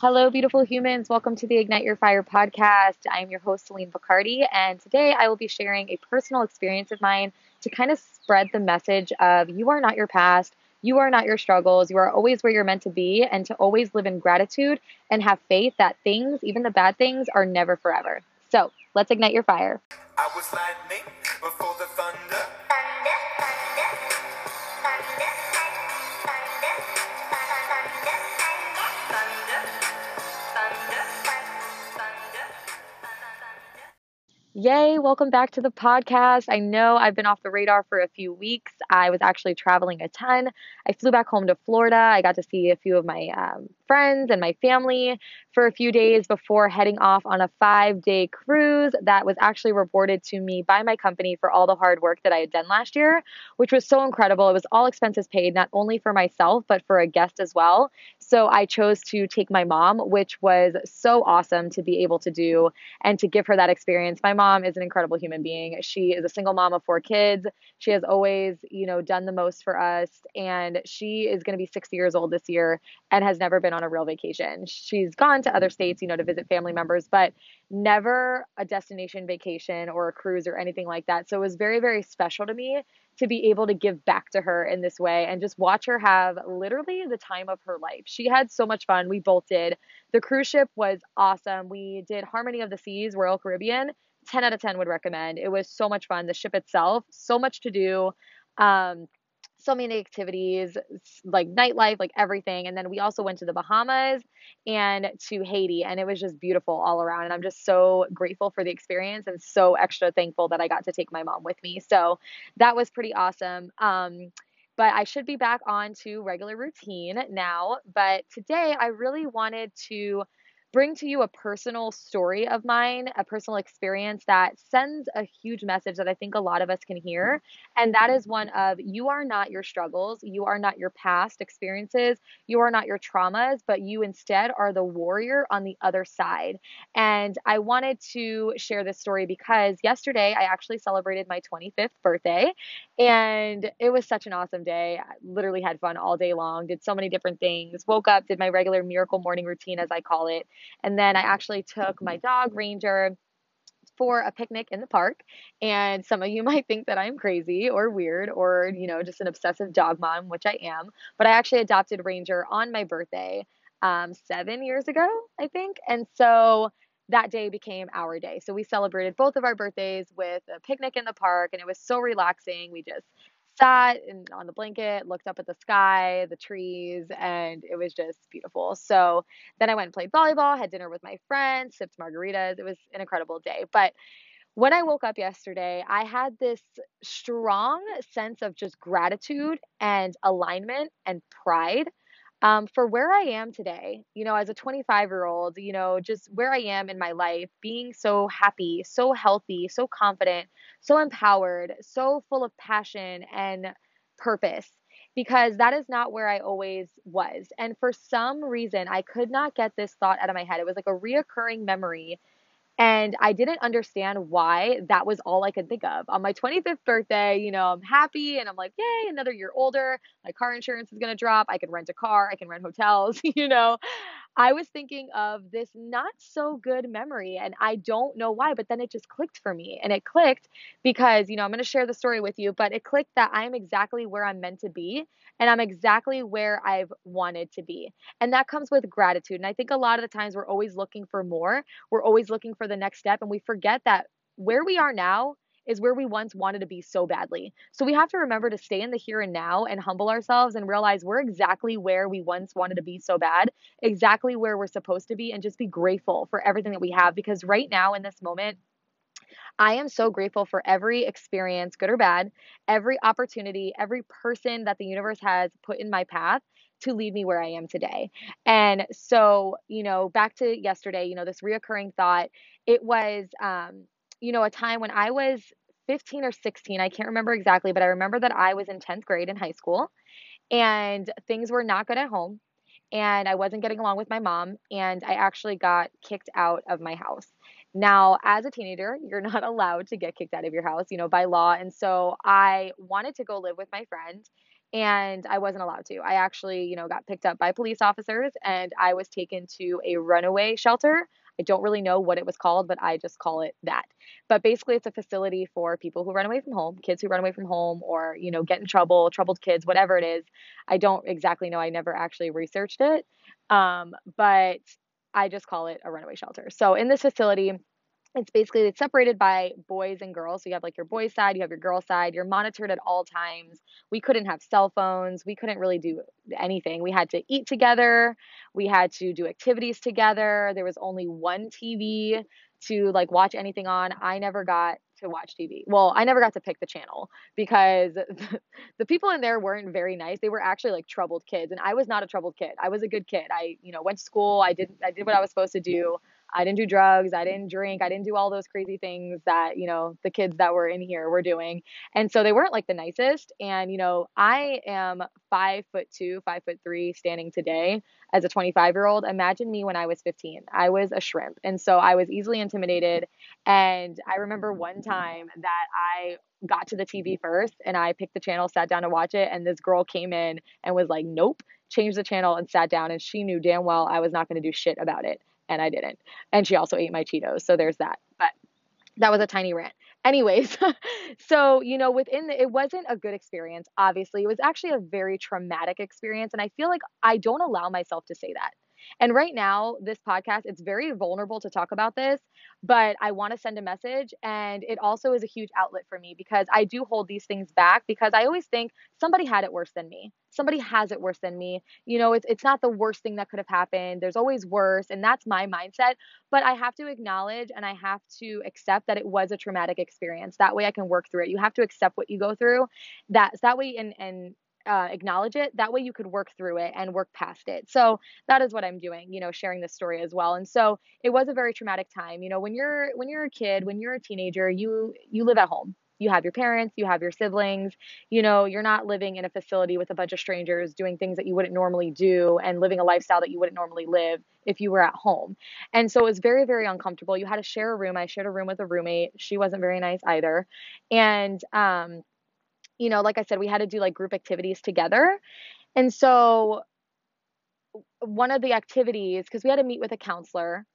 Hello, beautiful humans. Welcome to the Ignite Your Fire podcast. I am your host, Celine Bacardi, and today I will be sharing a personal experience of mine to kind of spread the message of you are not your past, you are not your struggles, you are always where you're meant to be, and to always live in gratitude and have faith that things, even the bad things, are never forever. So let's ignite your fire. Yay, welcome back to the podcast. I know I've been off the radar for a few weeks. I was actually traveling a ton. I flew back home to Florida. I got to see a few of my um, friends and my family for a few days before heading off on a five day cruise that was actually rewarded to me by my company for all the hard work that I had done last year, which was so incredible. It was all expenses paid, not only for myself, but for a guest as well. So I chose to take my mom, which was so awesome to be able to do and to give her that experience. My mom is an incredible human being. She is a single mom of four kids. She has always, you know, done the most for us. And she is going to be 60 years old this year and has never been on a real vacation. She's gone to other states, you know, to visit family members, but never a destination vacation or a cruise or anything like that. So it was very, very special to me to be able to give back to her in this way and just watch her have literally the time of her life. She had so much fun. We both did. The cruise ship was awesome. We did Harmony of the Seas, Royal Caribbean. 10 out of 10 would recommend. It was so much fun. The ship itself, so much to do. Um, so many activities, like nightlife, like everything. And then we also went to the Bahamas and to Haiti, and it was just beautiful all around. And I'm just so grateful for the experience and so extra thankful that I got to take my mom with me. So that was pretty awesome. Um, but I should be back on to regular routine now. But today I really wanted to bring to you a personal story of mine, a personal experience that sends a huge message that I think a lot of us can hear. And that is one of you are not your struggles, you are not your past experiences, you are not your traumas, but you instead are the warrior on the other side. And I wanted to share this story because yesterday I actually celebrated my 25th birthday and it was such an awesome day. I literally had fun all day long, did so many different things, woke up, did my regular miracle morning routine, as I call it and then I actually took my dog, Ranger, for a picnic in the park. And some of you might think that I'm crazy or weird or, you know, just an obsessive dog mom, which I am. But I actually adopted Ranger on my birthday um, seven years ago, I think. And so that day became our day. So we celebrated both of our birthdays with a picnic in the park, and it was so relaxing. We just sat on the blanket, looked up at the sky, the trees, and it was just beautiful. So then I went and played volleyball, had dinner with my friends, sipped margaritas. It was an incredible day. But when I woke up yesterday, I had this strong sense of just gratitude and alignment and pride um, for where I am today, you know, as a 25 year old, you know, just where I am in my life, being so happy, so healthy, so confident, so empowered, so full of passion and purpose, because that is not where I always was. And for some reason, I could not get this thought out of my head. It was like a reoccurring memory and I didn't understand why that was all I could think of. On my 25th birthday, you know, I'm happy and I'm like, yay, another year older. My car insurance is going to drop. I can rent a car. I can rent hotels, you know. I was thinking of this not so good memory and I don't know why, but then it just clicked for me. And it clicked because, you know, I'm going to share the story with you, but it clicked that I'm exactly where I'm meant to be and I'm exactly where I've wanted to be. And that comes with gratitude. And I think a lot of the times we're always looking for more, we're always looking for the next step, and we forget that where we are now is where we once wanted to be so badly. So we have to remember to stay in the here and now and humble ourselves and realize we're exactly where we once wanted to be so bad, exactly where we're supposed to be, and just be grateful for everything that we have. Because right now, in this moment, I am so grateful for every experience, good or bad, every opportunity, every person that the universe has put in my path to lead me where I am today. And so, you know, back to yesterday, you know, this reoccurring thought, it was, um, you know, a time when I was 15 or 16. I can't remember exactly, but I remember that I was in 10th grade in high school and things were not good at home. And I wasn't getting along with my mom, and I actually got kicked out of my house. Now, as a teenager, you're not allowed to get kicked out of your house, you know, by law. And so I wanted to go live with my friend and I wasn't allowed to. I actually, you know, got picked up by police officers and I was taken to a runaway shelter. I don't really know what it was called, but I just call it that. But basically, it's a facility for people who run away from home, kids who run away from home, or, you know, get in trouble, troubled kids, whatever it is. I don't exactly know. I never actually researched it. Um, but I just call it a runaway shelter. So in this facility, it's basically it's separated by boys and girls. So you have like your boys side, you have your girl side. You're monitored at all times. We couldn't have cell phones. We couldn't really do anything. We had to eat together. We had to do activities together. There was only one TV to like watch anything on. I never got to watch TV. Well, I never got to pick the channel because the, the people in there weren't very nice. They were actually like troubled kids and I was not a troubled kid. I was a good kid. I, you know, went to school. I did I did what I was supposed to do. I didn't do drugs. I didn't drink. I didn't do all those crazy things that, you know, the kids that were in here were doing. And so they weren't like the nicest. And, you know, I am five foot two, five foot three standing today as a 25 year old. Imagine me when I was 15. I was a shrimp. And so I was easily intimidated. And I remember one time that I got to the TV first and I picked the channel, sat down to watch it. And this girl came in and was like, nope, changed the channel and sat down. And she knew damn well I was not going to do shit about it and I didn't. And she also ate my Cheetos. So there's that. But that was a tiny rant. Anyways, so, you know, within the, it wasn't a good experience, obviously. It was actually a very traumatic experience. And I feel like I don't allow myself to say that. And right now, this podcast, it's very vulnerable to talk about this, but I want to send a message. And it also is a huge outlet for me because I do hold these things back because I always think somebody had it worse than me. Somebody has it worse than me. You know, it's, it's not the worst thing that could have happened. There's always worse. And that's my mindset. But I have to acknowledge and I have to accept that it was a traumatic experience. That way I can work through it. You have to accept what you go through. That, that way, and, and, uh, acknowledge it that way you could work through it and work past it. So that is what i'm doing you know sharing this story as well. And so it was a very traumatic time you know when you're when you're a kid when you're a teenager you you live at home. You have your parents you have your siblings you know you're not living in a facility with a bunch of strangers doing things that you wouldn't normally do and living a lifestyle that you wouldn't normally live if you were at home. And so it was very very uncomfortable. You had to share a room. I shared a room with a roommate. She wasn't very nice either. And um you know, like I said, we had to do like group activities together. And so one of the activities, because we had to meet with a counselor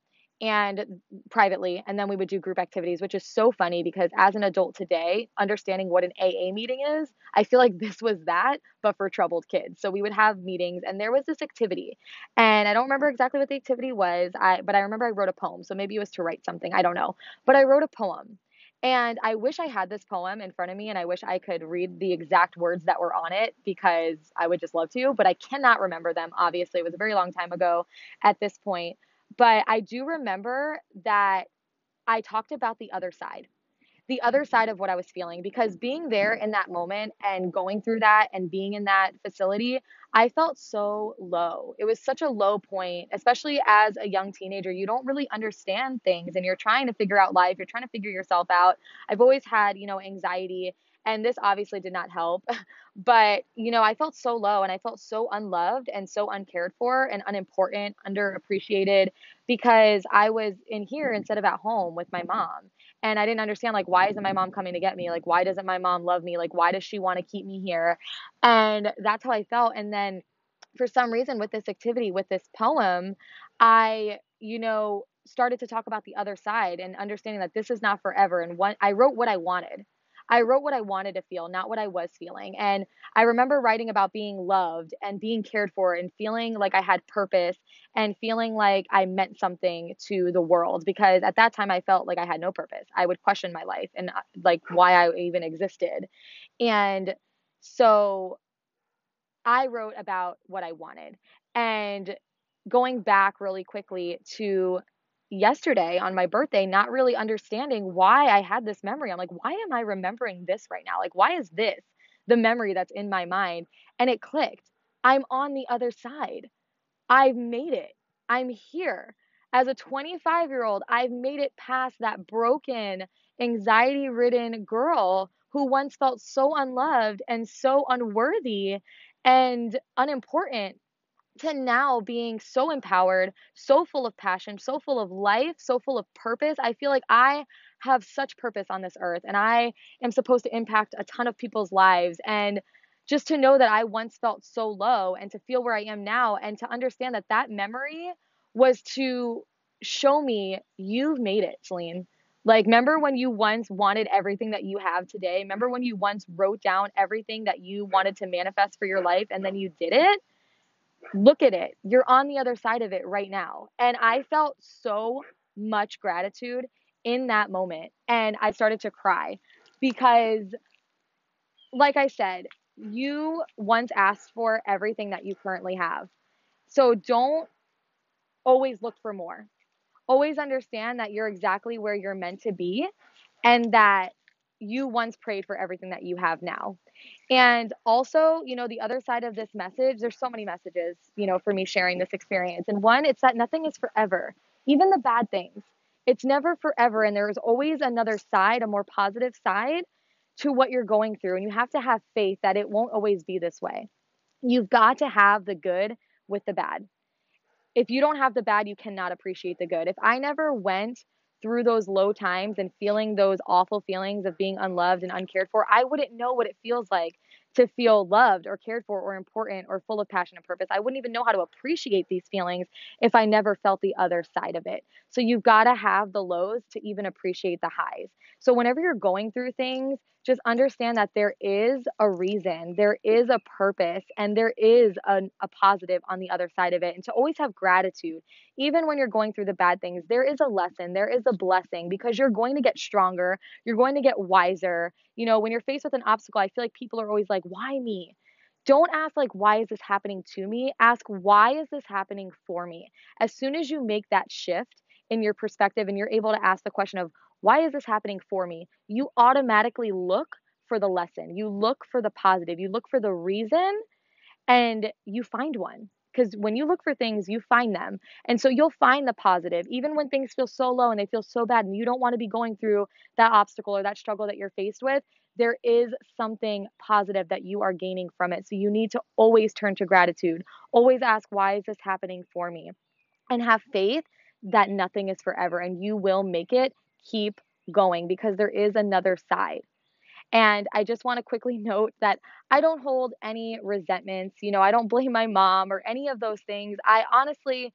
and privately, and then we would do group activities, which is so funny because as an adult today, understanding what an AA meeting is, I feel like this was that, but for troubled kids. So we would have meetings, and there was this activity, and I don't remember exactly what the activity was, I but I remember I wrote a poem, so maybe it was to write something, I don't know, but I wrote a poem, and I wish I had this poem in front of me and I wish I could read the exact words that were on it because I would just love to, but I cannot remember them. Obviously, it was a very long time ago at this point. But I do remember that I talked about the other side the other mm-hmm. side of what I was feeling because being there in that moment and going through that and being in that facility, I felt so low. It was such a low point, especially as a young teenager. You don't really understand things and you're trying to figure out life, you're trying to figure yourself out. I've always had, you know, anxiety and this obviously did not help. But, you know, I felt so low and I felt so unloved and so uncared for and unimportant, underappreciated because I was in here instead of at home with my mom and I didn't understand like why isn't my mom coming to get me? Like why doesn't my mom love me? Like why does she want to keep me here? And that's how I felt. And then for some reason with this activity, with this poem, I, you know, started to talk about the other side and understanding that this is not forever. And what I wrote what I wanted. I wrote what I wanted to feel, not what I was feeling. And I remember writing about being loved and being cared for and feeling like I had purpose and feeling like I meant something to the world because at that time I felt like I had no purpose. I would question my life and uh, like why I even existed. And so I wrote about what I wanted. And going back really quickly to yesterday on my birthday not really understanding why I had this memory. I'm like, why am I remembering this right now? Like, why is this the memory that's in my mind? And it clicked. I'm on the other side. I've made it. I'm here. As a 25 year old, I've made it past that broken, anxiety ridden girl who once felt so unloved and so unworthy and unimportant to now being so empowered, so full of passion, so full of life, so full of purpose. I feel like I have such purpose on this earth and I am supposed to impact a ton of people's lives and just to know that I once felt so low and to feel where I am now and to understand that that memory was to show me you've made it, Celine. Like, remember when you once wanted everything that you have today? Remember when you once wrote down everything that you wanted to manifest for your life and then you did it? Look at it. You're on the other side of it right now. And I felt so much gratitude in that moment. And I started to cry because, like I said, you once asked for everything that you currently have. So don't always look for more. Always understand that you're exactly where you're meant to be and that you once prayed for everything that you have now. And also, you know, the other side of this message, there's so many messages, you know, for me sharing this experience. And one, it's that nothing is forever, even the bad things. It's never forever. And there's always another side, a more positive side to what you're going through. And you have to have faith that it won't always be this way. You've got to have the good with the bad. If you don't have the bad, you cannot appreciate the good. If I never went through those low times and feeling those awful feelings of being unloved and uncared for, I wouldn't know what it feels like to feel loved or cared for or important or full of passion and purpose. I wouldn't even know how to appreciate these feelings if I never felt the other side of it. So you've got to have the lows to even appreciate the highs. So whenever you're going through things, just understand that there is a reason, there is a purpose, and there is a, a positive on the other side of it. And to always have gratitude, even when you're going through the bad things, there is a lesson, there is a blessing because you're going to get stronger, you're going to get wiser. You know, when you're faced with an obstacle, I feel like people are always like, why me? Don't ask, like, why is this happening to me? Ask, why is this happening for me? As soon as you make that shift in your perspective and you're able to ask the question of, why is this happening for me? You automatically look for the lesson. You look for the positive. You look for the reason and you find one. Because when you look for things, you find them. And so you'll find the positive, even when things feel so low and they feel so bad, and you don't want to be going through that obstacle or that struggle that you're faced with. There is something positive that you are gaining from it. So you need to always turn to gratitude. Always ask, why is this happening for me? And have faith that nothing is forever and you will make it keep going because there is another side. And I just want to quickly note that I don't hold any resentments. You know, I don't blame my mom or any of those things. I honestly,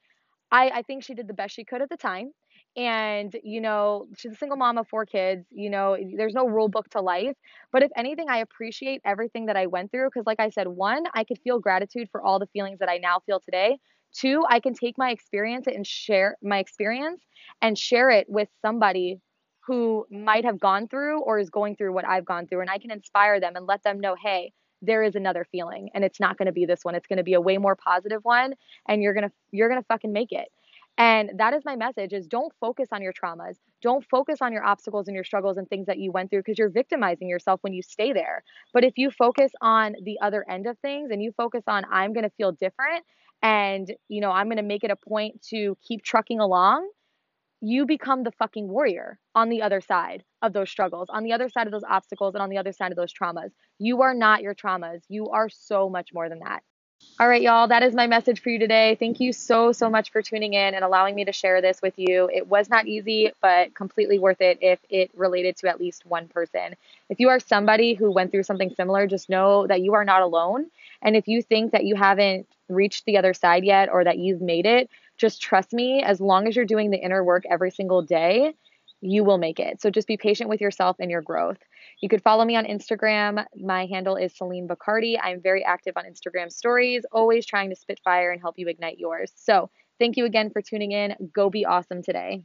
I, I think she did the best she could at the time. And, you know, she's a single mom of four kids. You know, there's no rule book to life. But if anything, I appreciate everything that I went through because, like I said, one, I could feel gratitude for all the feelings that I now feel today. Two, I can take my experience and share my experience and share it with somebody who might have gone through or is going through what I've gone through. And I can inspire them and let them know, hey, there is another feeling and it's not going to be this one. It's going to be a way more positive one and you're going to you're going to fucking make it. And that is my message is don't focus on your traumas. Don't focus on your obstacles and your struggles and things that you went through because you're victimizing yourself when you stay there. But if you focus on the other end of things and you focus on I'm going to feel different and you know, I'm going to make it a point to keep trucking along, you become the fucking warrior on the other side of those struggles, on the other side of those obstacles and on the other side of those traumas. You are not your traumas. You are so much more than that. All right, y'all, that is my message for you today. Thank you so, so much for tuning in and allowing me to share this with you. It was not easy, but completely worth it if it related to at least one person. If you are somebody who went through something similar, just know that you are not alone. And if you think that you haven't reached the other side yet or that you've made it, just trust me, as long as you're doing the inner work every single day, you will make it. So just be patient with yourself and your growth. You could follow me on Instagram. My handle is Celine Bacardi. I'm very active on Instagram stories, always trying to spit fire and help you ignite yours. So thank you again for tuning in. Go be awesome today.